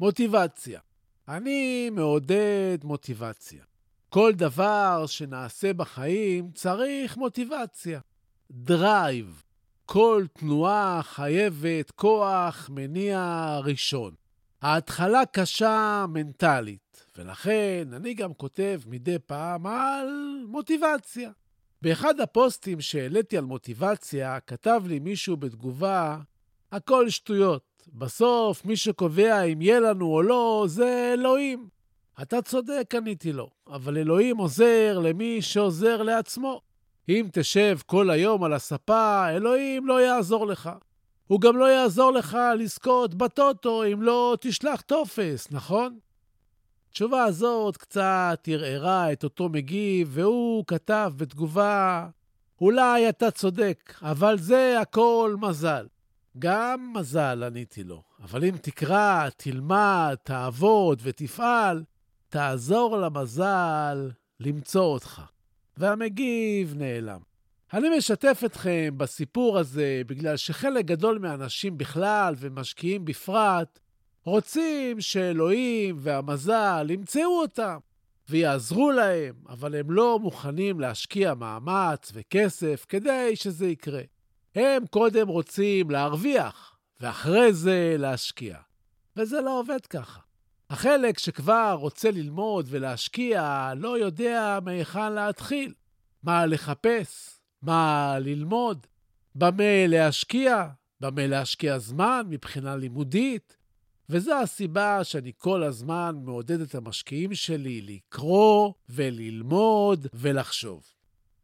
מוטיבציה. אני מעודד מוטיבציה. כל דבר שנעשה בחיים צריך מוטיבציה. drive. כל תנועה חייבת כוח מניע ראשון. ההתחלה קשה מנטלית, ולכן אני גם כותב מדי פעם על מוטיבציה. באחד הפוסטים שהעליתי על מוטיבציה, כתב לי מישהו בתגובה, הכל שטויות. בסוף, מי שקובע אם יהיה לנו או לא, זה אלוהים. אתה צודק, עניתי לו, אבל אלוהים עוזר למי שעוזר לעצמו. אם תשב כל היום על הספה, אלוהים לא יעזור לך. הוא גם לא יעזור לך לזכות בטוטו אם לא תשלח טופס, נכון? התשובה הזאת קצת ערערה את אותו מגיב, והוא כתב בתגובה, אולי אתה צודק, אבל זה הכל מזל. גם מזל, עניתי לו, אבל אם תקרא, תלמד, תעבוד ותפעל, תעזור למזל למצוא אותך. והמגיב נעלם. אני משתף אתכם בסיפור הזה בגלל שחלק גדול מהאנשים בכלל ומשקיעים בפרט רוצים שאלוהים והמזל ימצאו אותם ויעזרו להם, אבל הם לא מוכנים להשקיע מאמץ וכסף כדי שזה יקרה. הם קודם רוצים להרוויח, ואחרי זה להשקיע. וזה לא עובד ככה. החלק שכבר רוצה ללמוד ולהשקיע לא יודע מהיכן להתחיל, מה לחפש, מה ללמוד, במה להשקיע, במה להשקיע זמן מבחינה לימודית. וזו הסיבה שאני כל הזמן מעודד את המשקיעים שלי לקרוא וללמוד ולחשוב.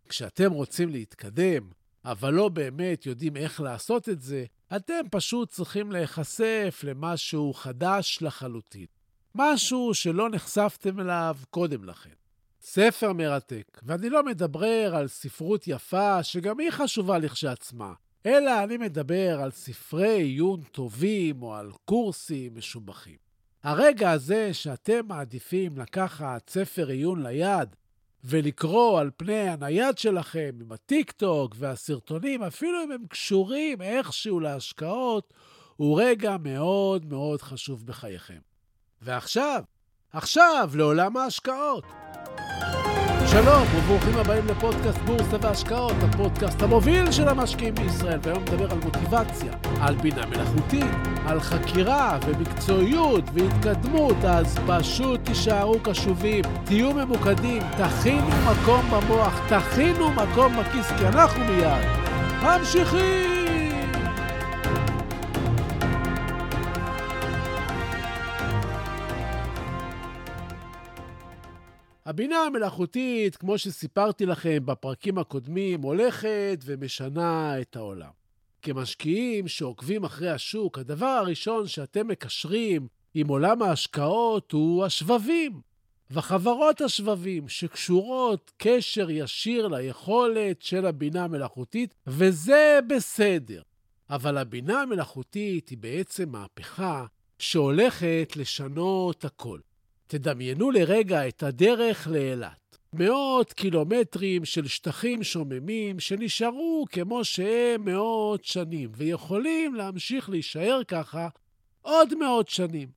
כשאתם רוצים להתקדם אבל לא באמת יודעים איך לעשות את זה, אתם פשוט צריכים להיחשף למשהו חדש לחלוטין. משהו שלא נחשפתם אליו קודם לכן. ספר מרתק, ואני לא מדבר על ספרות יפה, שגם היא חשובה לכשעצמה, אלא אני מדבר על ספרי עיון טובים או על קורסים משובחים. הרגע הזה שאתם מעדיפים לקחת ספר עיון ליד ולקרוא על פני הנייד שלכם עם הטיק-טוק והסרטונים, אפילו אם הם קשורים איכשהו להשקעות, הוא רגע מאוד מאוד חשוב בחייכם. ועכשיו, עכשיו לעולם ההשקעות. שלום וברוכים הבאים לפודקאסט בורסה והשקעות, הפודקאסט המוביל של המשקיעים בישראל, והיום נדבר על מוטיבציה, על בינה מלאכותית, על חקירה ומקצועיות והתקדמות, אז פשוט תישארו קשובים, תהיו ממוקדים, תכינו מקום במוח, תכינו מקום בכיס, כי אנחנו מיד ממשיכים! הבינה המלאכותית, כמו שסיפרתי לכם בפרקים הקודמים, הולכת ומשנה את העולם. כמשקיעים שעוקבים אחרי השוק, הדבר הראשון שאתם מקשרים עם עולם ההשקעות הוא השבבים. וחברות השבבים שקשורות קשר ישיר ליכולת של הבינה המלאכותית, וזה בסדר. אבל הבינה המלאכותית היא בעצם מהפכה שהולכת לשנות הכל. תדמיינו לרגע את הדרך לאילת. מאות קילומטרים של שטחים שוממים שנשארו כמו שהם מאות שנים, ויכולים להמשיך להישאר ככה עוד מאות שנים.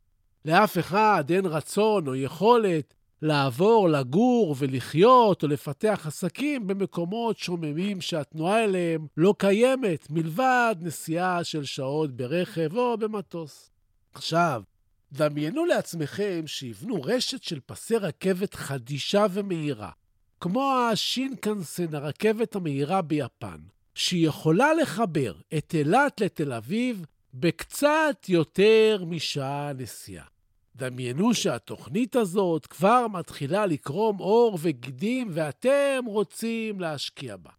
לאף אחד אין רצון או יכולת לעבור, לגור ולחיות או לפתח עסקים במקומות שוממים שהתנועה אליהם לא קיימת, מלבד נסיעה של שעות ברכב או במטוס. עכשיו, דמיינו לעצמכם שיבנו רשת של פסי רכבת חדישה ומהירה, כמו השינקנסן, הרכבת המהירה ביפן, שהיא יכולה לחבר את אילת לתל אביב בקצת יותר משעה נסיעה. דמיינו שהתוכנית הזאת כבר מתחילה לקרום עור וגידים ואתם רוצים להשקיע בה.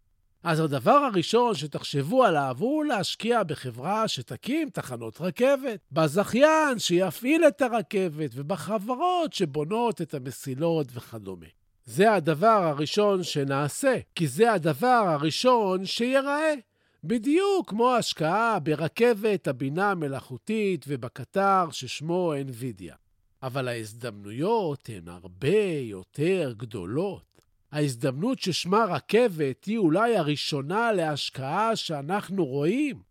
אז הדבר הראשון שתחשבו עליו הוא להשקיע בחברה שתקים תחנות רכבת, בזכיין שיפעיל את הרכבת ובחברות שבונות את המסילות וכדומה. זה הדבר הראשון שנעשה, כי זה הדבר הראשון שיראה. בדיוק כמו השקעה ברכבת הבינה המלאכותית ובקטר ששמו NVIDIA. אבל ההזדמנויות הן הרבה יותר גדולות. ההזדמנות ששמה רכבת היא אולי הראשונה להשקעה שאנחנו רואים.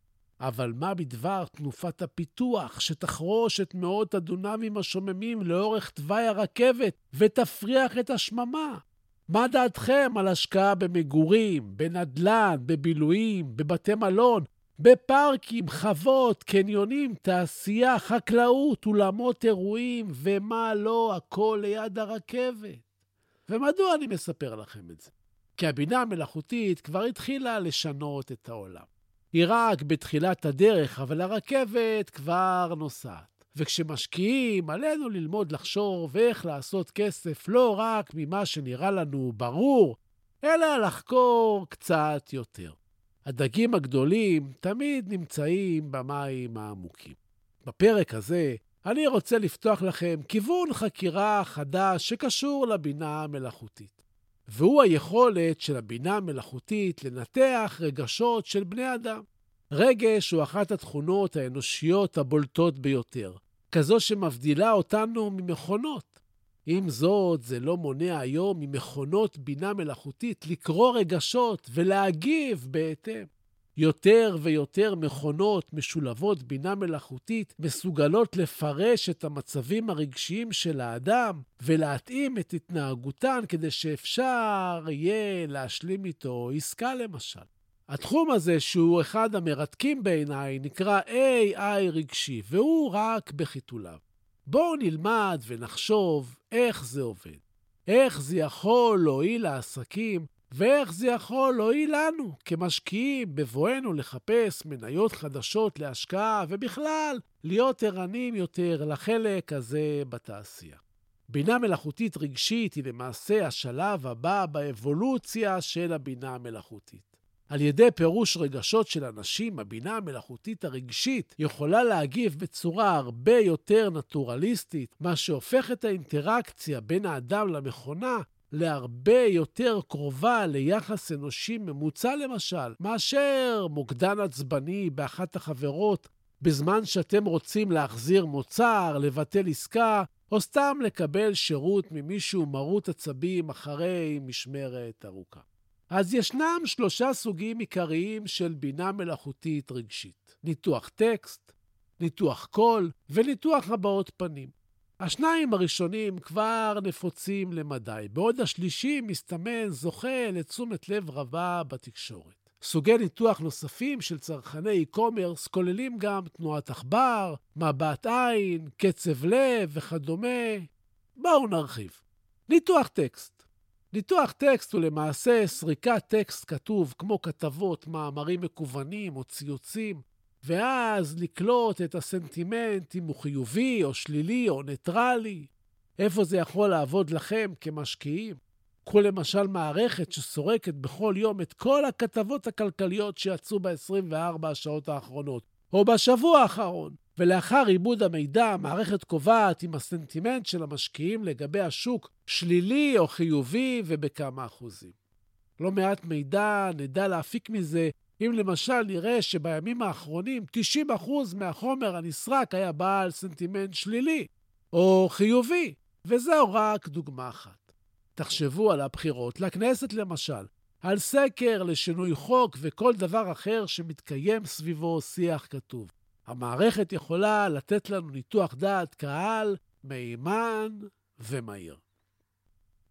אבל מה בדבר תנופת הפיתוח שתחרוש את מאות הדונמים השוממים לאורך תוואי הרכבת ותפריח את השממה? מה דעתכם על השקעה במגורים, בנדל"ן, בבילויים, בבתי מלון, בפארקים, חוות, קניונים, תעשייה, חקלאות, אולמות אירועים, ומה לא, הכל ליד הרכבת? ומדוע אני מספר לכם את זה? כי הבינה המלאכותית כבר התחילה לשנות את העולם. היא רק בתחילת הדרך, אבל הרכבת כבר נוסעת. וכשמשקיעים, עלינו ללמוד לחשוב איך לעשות כסף לא רק ממה שנראה לנו ברור, אלא לחקור קצת יותר. הדגים הגדולים תמיד נמצאים במים העמוקים. בפרק הזה אני רוצה לפתוח לכם כיוון חקירה חדש שקשור לבינה המלאכותית. והוא היכולת של הבינה המלאכותית לנתח רגשות של בני אדם. רגש הוא אחת התכונות האנושיות הבולטות ביותר, כזו שמבדילה אותנו ממכונות. עם זאת, זה לא מונע היום ממכונות בינה מלאכותית לקרוא רגשות ולהגיב בהתאם. יותר ויותר מכונות משולבות בינה מלאכותית מסוגלות לפרש את המצבים הרגשיים של האדם ולהתאים את התנהגותן כדי שאפשר יהיה להשלים איתו עסקה למשל. התחום הזה, שהוא אחד המרתקים בעיניי, נקרא AI רגשי, והוא רק בחיתוליו. בואו נלמד ונחשוב איך זה עובד. איך זה יכול להועיל לעסקים ואיך זה יכול להועיל לנו כמשקיעים בבואנו לחפש מניות חדשות להשקעה, ובכלל, להיות ערניים יותר לחלק הזה בתעשייה. בינה מלאכותית רגשית היא למעשה השלב הבא באבולוציה של הבינה המלאכותית. על ידי פירוש רגשות של אנשים, הבינה המלאכותית הרגשית יכולה להגיב בצורה הרבה יותר נטורליסטית, מה שהופך את האינטראקציה בין האדם למכונה להרבה יותר קרובה ליחס אנושי ממוצע למשל, מאשר מוקדן עצבני באחת החברות בזמן שאתם רוצים להחזיר מוצר, לבטל עסקה, או סתם לקבל שירות ממישהו מרוט עצבים אחרי משמרת ארוכה. אז ישנם שלושה סוגים עיקריים של בינה מלאכותית רגשית: ניתוח טקסט, ניתוח קול וניתוח הבעות פנים. השניים הראשונים כבר נפוצים למדי, בעוד השלישי מסתמן זוכה לתשומת לב רבה בתקשורת. סוגי ניתוח נוספים של צרכני e-commerce כוללים גם תנועת עכבר, מבט עין, קצב לב וכדומה. בואו נרחיב. ניתוח טקסט. ניתוח טקסט הוא למעשה סריקת טקסט כתוב כמו כתבות, מאמרים מקוונים או ציוצים, ואז לקלוט את הסנטימנט, אם הוא חיובי או שלילי או ניטרלי. איפה זה יכול לעבוד לכם כמשקיעים? קחו למשל מערכת שסורקת בכל יום את כל הכתבות הכלכליות שיצאו ב-24 השעות האחרונות, או בשבוע האחרון, ולאחר עיבוד המידע, המערכת קובעת אם הסנטימנט של המשקיעים לגבי השוק שלילי או חיובי ובכמה אחוזים. לא מעט מידע נדע להפיק מזה אם למשל נראה שבימים האחרונים 90% מהחומר הנסרק היה בעל סנטימנט שלילי או חיובי, וזהו רק דוגמה אחת. תחשבו על הבחירות לכנסת למשל, על סקר לשינוי חוק וכל דבר אחר שמתקיים סביבו שיח כתוב. המערכת יכולה לתת לנו ניתוח דעת קהל מהימן ומהיר.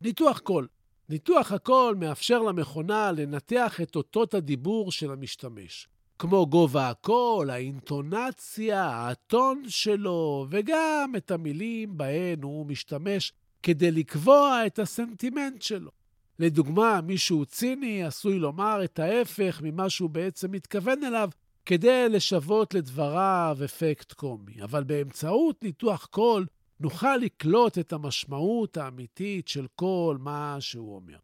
ניתוח קול ניתוח הקול מאפשר למכונה לנתח את אותות הדיבור של המשתמש, כמו גובה הקול, האינטונציה, הטון שלו, וגם את המילים בהן הוא משתמש כדי לקבוע את הסנטימנט שלו. לדוגמה, מישהו ציני עשוי לומר את ההפך ממה שהוא בעצם מתכוון אליו, כדי לשוות לדבריו אפקט קומי. אבל באמצעות ניתוח קול נוכל לקלוט את המשמעות האמיתית של כל מה שהוא אומר.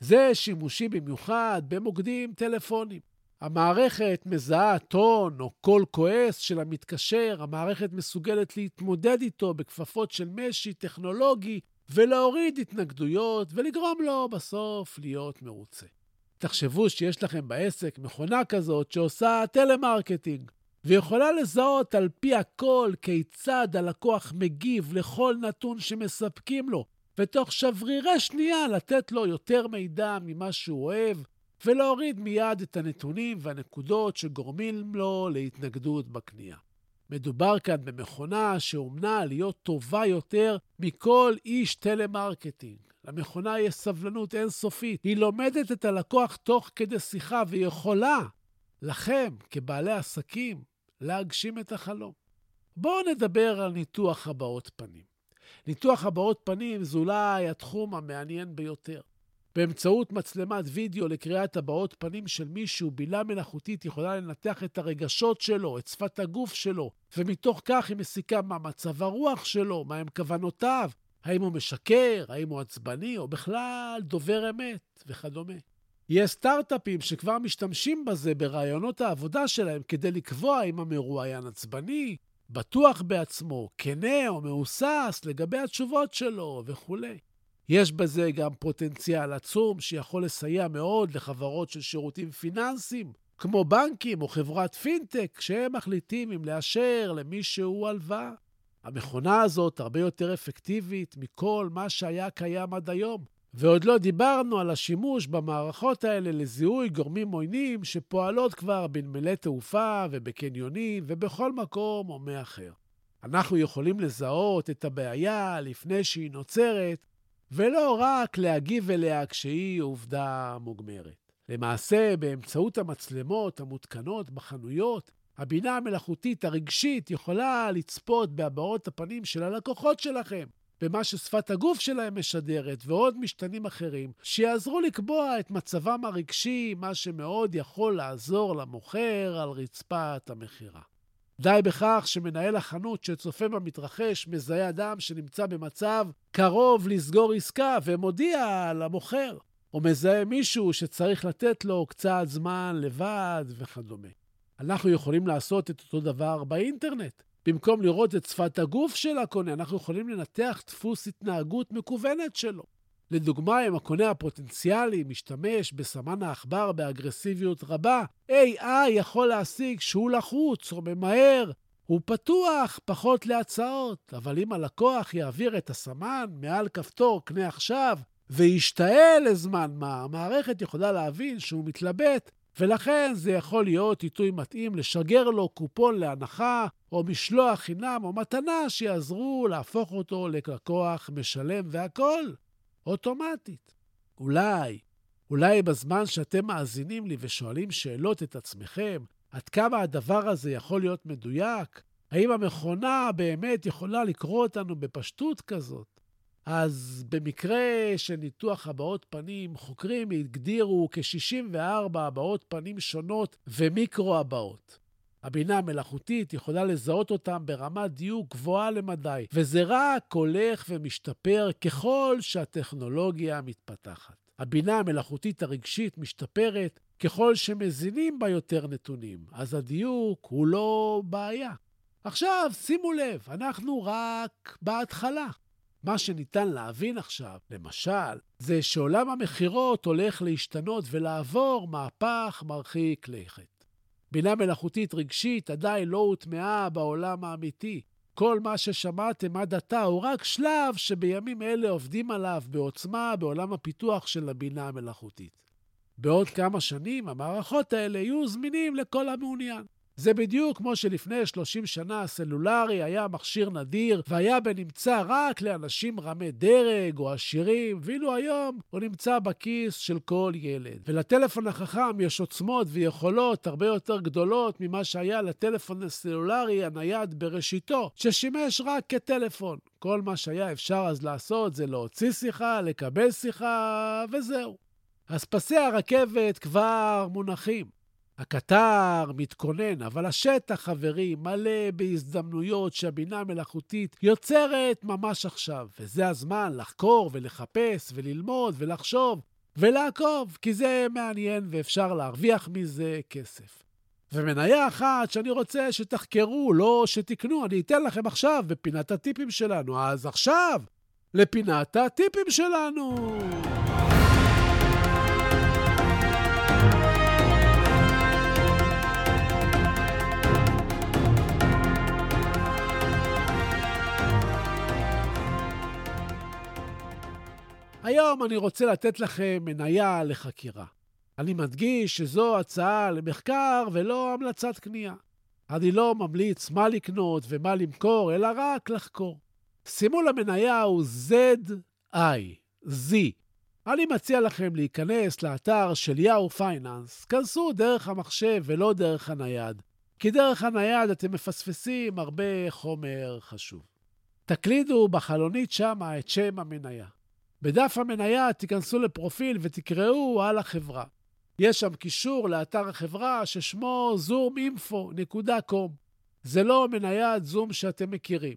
זה שימושי במיוחד במוקדים טלפוניים. המערכת מזהה טון או קול כועס של המתקשר, המערכת מסוגלת להתמודד איתו בכפפות של משי טכנולוגי ולהוריד התנגדויות ולגרום לו בסוף להיות מרוצה. תחשבו שיש לכם בעסק מכונה כזאת שעושה טלמרקטינג, ויכולה לזהות על פי הקול כיצד הלקוח מגיב לכל נתון שמספקים לו, ותוך שברירי שנייה לתת לו יותר מידע ממה שהוא אוהב, ולהוריד מיד את הנתונים והנקודות שגורמים לו להתנגדות בקנייה. מדובר כאן במכונה שאומנה להיות טובה יותר מכל איש טלמרקטינג. למכונה יש סבלנות אינסופית. היא לומדת את הלקוח תוך כדי שיחה והיא יכולה, לכם, כבעלי עסקים, להגשים את החלום. בואו נדבר על ניתוח הבעות פנים. ניתוח הבעות פנים זה אולי התחום המעניין ביותר. באמצעות מצלמת וידאו לקריאת הבעות פנים של מישהו, בינה מלאכותית יכולה לנתח את הרגשות שלו, את שפת הגוף שלו, ומתוך כך היא מסיקה מה מצב הרוח שלו, מהם כוונותיו, האם הוא משקר, האם הוא עצבני, או בכלל דובר אמת, וכדומה. יש סטארט-אפים שכבר משתמשים בזה ברעיונות העבודה שלהם כדי לקבוע אם המרואיין עצבני, בטוח בעצמו, כנה או מהוסס לגבי התשובות שלו וכולי. יש בזה גם פוטנציאל עצום שיכול לסייע מאוד לחברות של שירותים פיננסיים, כמו בנקים או חברת פינטק, שהם מחליטים אם לאשר למישהו הלוואה. המכונה הזאת הרבה יותר אפקטיבית מכל מה שהיה קיים עד היום. ועוד לא דיברנו על השימוש במערכות האלה לזיהוי גורמים עוינים שפועלות כבר בנמלי תעופה ובקניונים ובכל מקום הומה אחר. אנחנו יכולים לזהות את הבעיה לפני שהיא נוצרת, ולא רק להגיב אליה כשהיא עובדה מוגמרת. למעשה, באמצעות המצלמות המותקנות בחנויות, הבינה המלאכותית הרגשית יכולה לצפות בהבעות הפנים של הלקוחות שלכם, במה ששפת הגוף שלהם משדרת, ועוד משתנים אחרים, שיעזרו לקבוע את מצבם הרגשי, מה שמאוד יכול לעזור למוכר על רצפת המכירה. די בכך שמנהל החנות שצופה במתרחש מזהה אדם שנמצא במצב קרוב לסגור עסקה ומודיע למוכר, או מזהה מישהו שצריך לתת לו קצת זמן לבד וכדומה. אנחנו יכולים לעשות את אותו דבר באינטרנט. במקום לראות את שפת הגוף של הקונה, אנחנו יכולים לנתח דפוס התנהגות מקוונת שלו. לדוגמה, אם הקונה הפוטנציאלי משתמש בסמן העכבר באגרסיביות רבה, AI יכול להשיג שהוא לחוץ או ממהר, הוא פתוח פחות להצעות, אבל אם הלקוח יעביר את הסמן מעל כפתור קנה עכשיו וישתעל לזמן מה, המערכת יכולה להבין שהוא מתלבט ולכן זה יכול להיות עיתוי מתאים לשגר לו קופון להנחה, או משלוח חינם, או מתנה שיעזרו להפוך אותו ללקוח משלם, והכול אוטומטית. אולי, אולי בזמן שאתם מאזינים לי ושואלים שאלות את עצמכם, עד כמה הדבר הזה יכול להיות מדויק? האם המכונה באמת יכולה לקרוא אותנו בפשטות כזאת? אז במקרה של ניתוח הבעות פנים, חוקרים הגדירו כ-64 הבעות פנים שונות ומיקרו-הבעות. הבינה המלאכותית יכולה לזהות אותם ברמת דיוק גבוהה למדי, וזה רק הולך ומשתפר ככל שהטכנולוגיה מתפתחת. הבינה המלאכותית הרגשית משתפרת ככל שמזינים בה יותר נתונים, אז הדיוק הוא לא בעיה. עכשיו, שימו לב, אנחנו רק בהתחלה. מה שניתן להבין עכשיו, למשל, זה שעולם המכירות הולך להשתנות ולעבור מהפך מרחיק לכת. בינה מלאכותית רגשית עדיין לא הוטמעה בעולם האמיתי. כל מה ששמעתם עד עתה הוא רק שלב שבימים אלה עובדים עליו בעוצמה בעולם הפיתוח של הבינה המלאכותית. בעוד כמה שנים המערכות האלה יהיו זמינים לכל המעוניין. זה בדיוק כמו שלפני 30 שנה הסלולרי היה מכשיר נדיר והיה בנמצא רק לאנשים רמי דרג או עשירים, ואילו היום הוא נמצא בכיס של כל ילד. ולטלפון החכם יש עוצמות ויכולות הרבה יותר גדולות ממה שהיה לטלפון הסלולרי הנייד בראשיתו, ששימש רק כטלפון. כל מה שהיה אפשר אז לעשות זה להוציא שיחה, לקבל שיחה, וזהו. אז פסי הרכבת כבר מונחים. הקטר מתכונן, אבל השטח, חברים, מלא בהזדמנויות שהבינה המלאכותית יוצרת ממש עכשיו. וזה הזמן לחקור ולחפש וללמוד ולחשוב ולעקוב, כי זה מעניין ואפשר להרוויח מזה כסף. ומניה אחת שאני רוצה שתחקרו, לא שתקנו, אני אתן לכם עכשיו בפינת הטיפים שלנו. אז עכשיו, לפינת הטיפים שלנו. היום אני רוצה לתת לכם מניה לחקירה. אני מדגיש שזו הצעה למחקר ולא המלצת קנייה. אני לא ממליץ מה לקנות ומה למכור, אלא רק לחקור. סימול המניה הוא ZI, Z. אני מציע לכם להיכנס לאתר של Yahoo Finance. כנסו דרך המחשב ולא דרך הנייד, כי דרך הנייד אתם מפספסים הרבה חומר חשוב. תקלידו בחלונית שמה את שם המניה. בדף המניה תיכנסו ל profile ותקראו על החברה. יש שם קישור לאתר החברה ששמו zoominfo.com. זה לא מניית זום שאתם מכירים,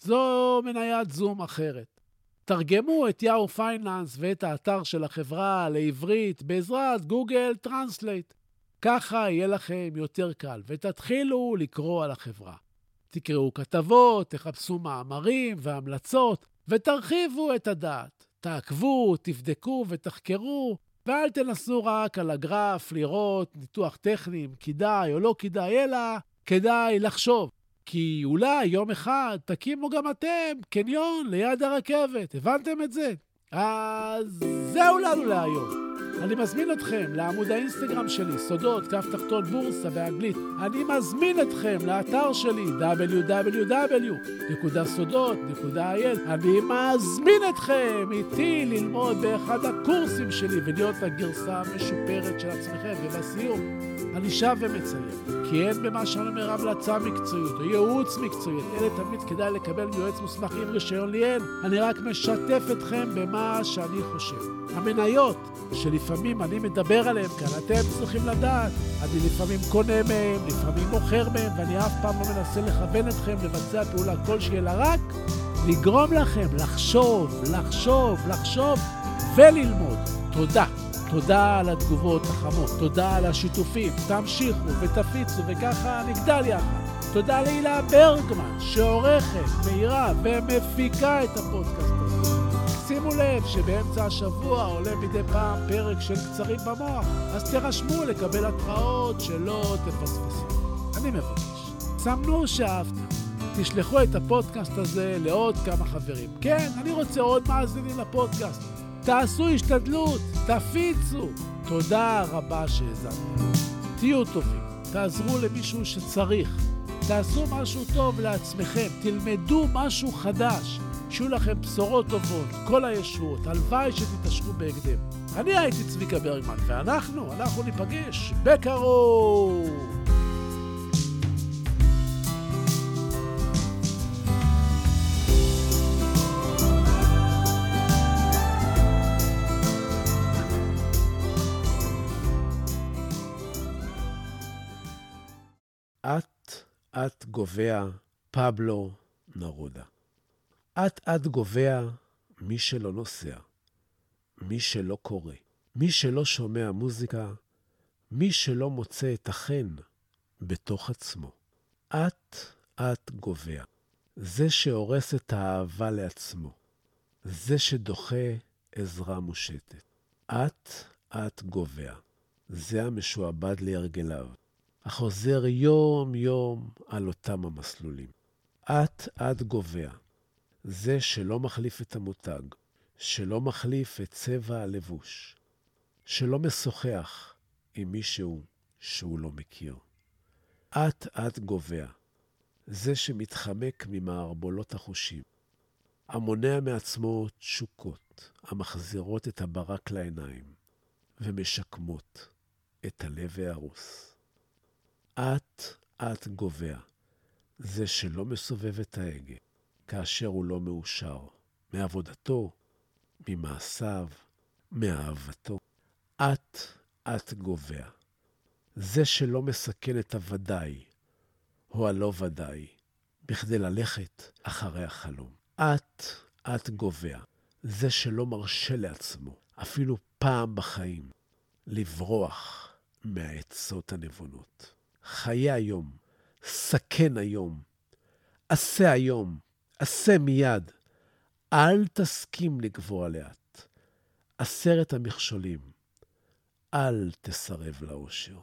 זו מניית זום אחרת. תרגמו את Yahoo Finance ואת האתר של החברה לעברית בעזרת Google Translate. ככה יהיה לכם יותר קל, ותתחילו לקרוא על החברה. תקראו כתבות, תחפשו מאמרים והמלצות, ותרחיבו את הדעת. תעקבו, תבדקו ותחקרו, ואל תנסו רק על הגרף לראות ניתוח טכני אם כדאי או לא כדאי, אלא כדאי לחשוב. כי אולי יום אחד תקימו גם אתם קניון ליד הרכבת. הבנתם את זה? אז זהו לנו להיום. אני מזמין אתכם לעמוד האינסטגרם שלי, סודות, כף תחתון בורסה באנגלית. אני מזמין אתכם לאתר שלי, www.סודות.il. אני מזמין אתכם איתי ללמוד באחד הקורסים שלי ולהיות הגרסה המשופרת של עצמכם. ובסיום, אני שב ומציין, כי אין במה שאני אומר המלצה מקצועית או ייעוץ מקצועי, אלה תמיד כדאי לקבל מיועץ מוסמך עם רישיון ליאל. אני רק משתף אתכם במה שאני חושב. המניות שלפעמים אני מדבר עליהן כאן, אתם צריכים לדעת. אני לפעמים קונה מהם, לפעמים מוכר מהם, ואני אף פעם לא מנסה לכוון אתכם לבצע פעולה כלשהי, אלא רק לגרום לכם לחשוב, לחשוב, לחשוב וללמוד. תודה. תודה על התגובות החמות, תודה על השיתופים, תמשיכו ותפיצו וככה נגדל יחד. תודה להילה ברגמן, שעורכת, מאירה ומפיקה את הפודקאסט הזה. שימו לב שבאמצע השבוע עולה מדי פעם פרק של קצרים במוח, אז תירשמו לקבל התראות שלא תפספסו. אני מבקש, סמנו שאהבתם. תשלחו את הפודקאסט הזה לעוד כמה חברים. כן, אני רוצה עוד מאזינים לפודקאסט. תעשו השתדלות, תפיצו. תודה רבה שהאזנתם. תהיו טובים, תעזרו למישהו שצריך. תעשו משהו טוב לעצמכם, תלמדו משהו חדש. שיהיו לכם בשורות טובות, כל הישועות, הלוואי שתתעשרו בהקדם. אני הייתי צביקה ברגמן, ואנחנו, אנחנו ניפגש בקרוב. אט-אט גובע פבלו נרודה. אט-אט גובע מי שלא נוסע, מי שלא קורא, מי שלא שומע מוזיקה, מי שלא מוצא את החן בתוך עצמו. אט-אט גובע. זה שהורס את האהבה לעצמו. זה שדוחה עזרה מושטת. אט-אט גובע. זה המשועבד להרגליו. החוזר יום-יום על אותם המסלולים. אט-אט גובע. זה שלא מחליף את המותג, שלא מחליף את צבע הלבוש, שלא משוחח עם מישהו שהוא לא מכיר. אט-אט גובע, זה שמתחמק ממערבולות החושים, המונע מעצמו תשוקות המחזירות את הברק לעיניים ומשקמות את הלב ההרוס. אט-אט גובע, זה שלא מסובב את ההגה כאשר הוא לא מאושר מעבודתו, ממעשיו, מאהבתו. אט-אט גובע, זה שלא מסכן את הוודאי או הלא ודאי בכדי ללכת אחרי החלום. אט-אט גובע, זה שלא מרשה לעצמו, אפילו פעם בחיים, לברוח מהעצות הנבונות. חיה היום, סכן היום, עשה היום, עשה מיד. אל תסכים לגבוה לאט. עשרת המכשולים, אל תסרב לאושר.